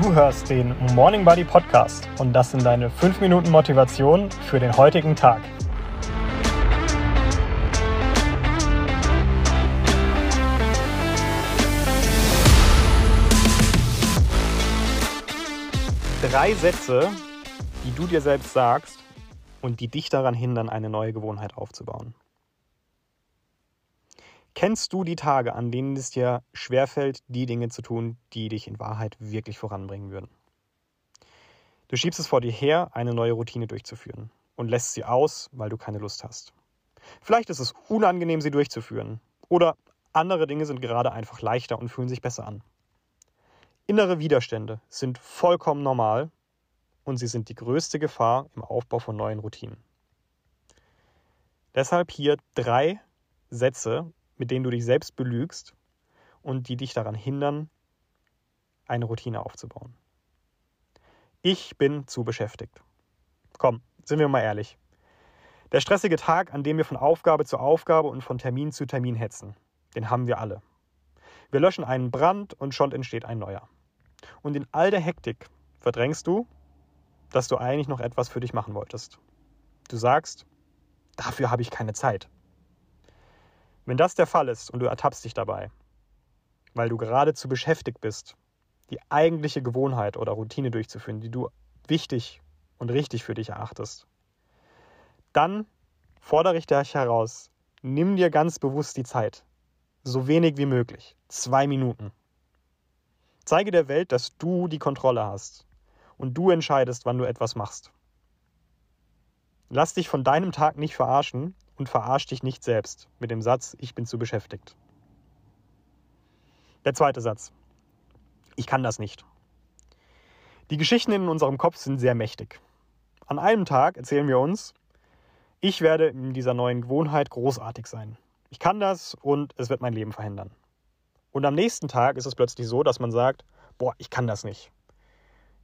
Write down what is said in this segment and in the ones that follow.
Du hörst den Morning Buddy Podcast und das sind deine 5 Minuten Motivation für den heutigen Tag. Drei Sätze, die du dir selbst sagst und die dich daran hindern, eine neue Gewohnheit aufzubauen. Kennst du die Tage, an denen es dir schwerfällt, die Dinge zu tun, die dich in Wahrheit wirklich voranbringen würden? Du schiebst es vor dir her, eine neue Routine durchzuführen und lässt sie aus, weil du keine Lust hast. Vielleicht ist es unangenehm, sie durchzuführen. Oder andere Dinge sind gerade einfach leichter und fühlen sich besser an. Innere Widerstände sind vollkommen normal und sie sind die größte Gefahr im Aufbau von neuen Routinen. Deshalb hier drei Sätze, mit denen du dich selbst belügst und die dich daran hindern, eine Routine aufzubauen. Ich bin zu beschäftigt. Komm, sind wir mal ehrlich. Der stressige Tag, an dem wir von Aufgabe zu Aufgabe und von Termin zu Termin hetzen, den haben wir alle. Wir löschen einen Brand und schon entsteht ein neuer. Und in all der Hektik verdrängst du, dass du eigentlich noch etwas für dich machen wolltest. Du sagst, dafür habe ich keine Zeit. Wenn das der Fall ist und du ertappst dich dabei, weil du geradezu beschäftigt bist, die eigentliche Gewohnheit oder Routine durchzuführen, die du wichtig und richtig für dich erachtest, dann fordere ich dich heraus, nimm dir ganz bewusst die Zeit, so wenig wie möglich, zwei Minuten. Zeige der Welt, dass du die Kontrolle hast und du entscheidest, wann du etwas machst. Lass dich von deinem Tag nicht verarschen und verarsch dich nicht selbst mit dem Satz, ich bin zu beschäftigt. Der zweite Satz. Ich kann das nicht. Die Geschichten in unserem Kopf sind sehr mächtig. An einem Tag erzählen wir uns, ich werde in dieser neuen Gewohnheit großartig sein. Ich kann das und es wird mein Leben verändern. Und am nächsten Tag ist es plötzlich so, dass man sagt, boah, ich kann das nicht.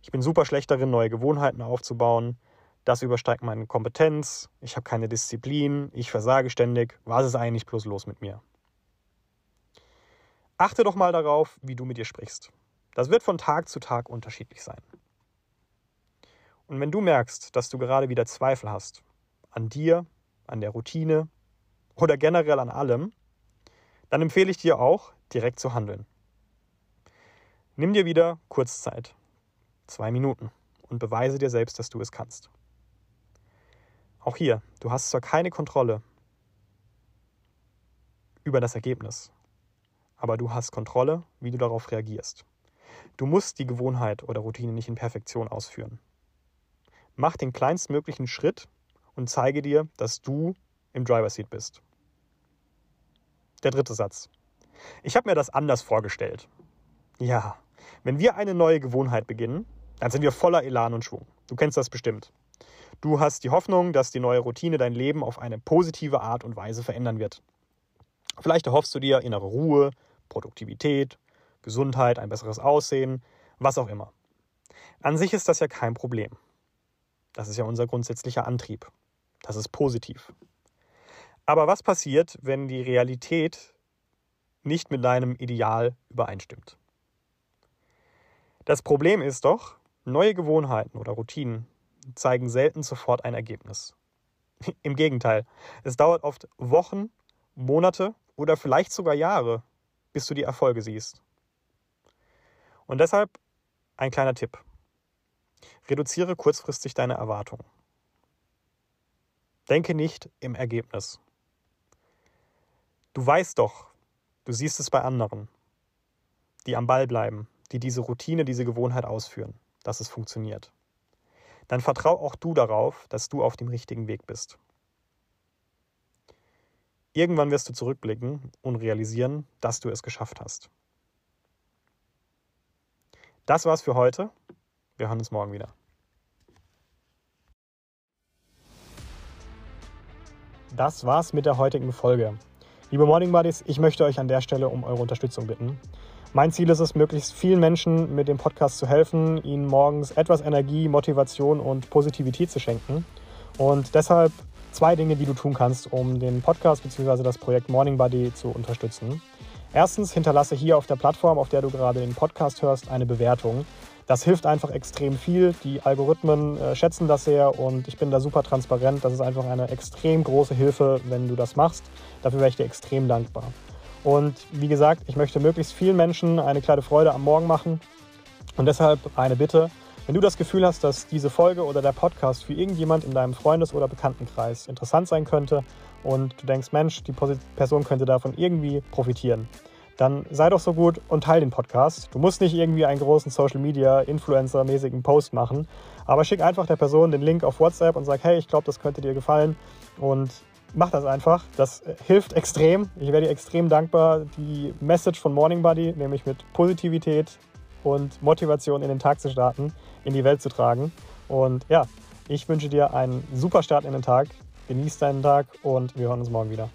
Ich bin super schlecht darin, neue Gewohnheiten aufzubauen das übersteigt meine Kompetenz, ich habe keine Disziplin, ich versage ständig, was ist eigentlich bloß los mit mir? Achte doch mal darauf, wie du mit dir sprichst. Das wird von Tag zu Tag unterschiedlich sein. Und wenn du merkst, dass du gerade wieder Zweifel hast an dir, an der Routine oder generell an allem, dann empfehle ich dir auch, direkt zu handeln. Nimm dir wieder Kurzzeit, zwei Minuten, und beweise dir selbst, dass du es kannst. Auch hier, du hast zwar keine Kontrolle über das Ergebnis, aber du hast Kontrolle, wie du darauf reagierst. Du musst die Gewohnheit oder Routine nicht in Perfektion ausführen. Mach den kleinstmöglichen Schritt und zeige dir, dass du im Driver Seat bist. Der dritte Satz. Ich habe mir das anders vorgestellt. Ja, wenn wir eine neue Gewohnheit beginnen, dann sind wir voller Elan und Schwung. Du kennst das bestimmt. Du hast die Hoffnung, dass die neue Routine dein Leben auf eine positive Art und Weise verändern wird. Vielleicht erhoffst du dir innere Ruhe, Produktivität, Gesundheit, ein besseres Aussehen, was auch immer. An sich ist das ja kein Problem. Das ist ja unser grundsätzlicher Antrieb. Das ist positiv. Aber was passiert, wenn die Realität nicht mit deinem Ideal übereinstimmt? Das Problem ist doch, neue Gewohnheiten oder Routinen zeigen selten sofort ein Ergebnis. Im Gegenteil, es dauert oft Wochen, Monate oder vielleicht sogar Jahre, bis du die Erfolge siehst. Und deshalb ein kleiner Tipp. Reduziere kurzfristig deine Erwartungen. Denke nicht im Ergebnis. Du weißt doch, du siehst es bei anderen, die am Ball bleiben, die diese Routine, diese Gewohnheit ausführen, dass es funktioniert dann vertrau auch du darauf, dass du auf dem richtigen Weg bist. Irgendwann wirst du zurückblicken und realisieren, dass du es geschafft hast. Das war's für heute. Wir hören uns morgen wieder. Das war's mit der heutigen Folge. Liebe Morning Buddies, ich möchte euch an der Stelle um eure Unterstützung bitten. Mein Ziel ist es, möglichst vielen Menschen mit dem Podcast zu helfen, ihnen morgens etwas Energie, Motivation und Positivität zu schenken. Und deshalb zwei Dinge, die du tun kannst, um den Podcast bzw. das Projekt Morning Buddy zu unterstützen. Erstens hinterlasse hier auf der Plattform, auf der du gerade den Podcast hörst, eine Bewertung. Das hilft einfach extrem viel. Die Algorithmen äh, schätzen das sehr und ich bin da super transparent. Das ist einfach eine extrem große Hilfe, wenn du das machst. Dafür wäre ich dir extrem dankbar. Und wie gesagt, ich möchte möglichst vielen Menschen eine kleine Freude am Morgen machen. Und deshalb eine Bitte, wenn du das Gefühl hast, dass diese Folge oder der Podcast für irgendjemand in deinem Freundes- oder Bekanntenkreis interessant sein könnte und du denkst, Mensch, die Person könnte davon irgendwie profitieren, dann sei doch so gut und teile den Podcast. Du musst nicht irgendwie einen großen Social Media Influencer-mäßigen Post machen, aber schick einfach der Person den Link auf WhatsApp und sag, hey, ich glaube, das könnte dir gefallen und mach das einfach. Das hilft extrem. Ich werde dir extrem dankbar, die Message von Morning Buddy, nämlich mit Positivität und Motivation in den Tag zu starten, in die Welt zu tragen. Und ja, ich wünsche dir einen super Start in den Tag. Genieß deinen Tag und wir hören uns morgen wieder.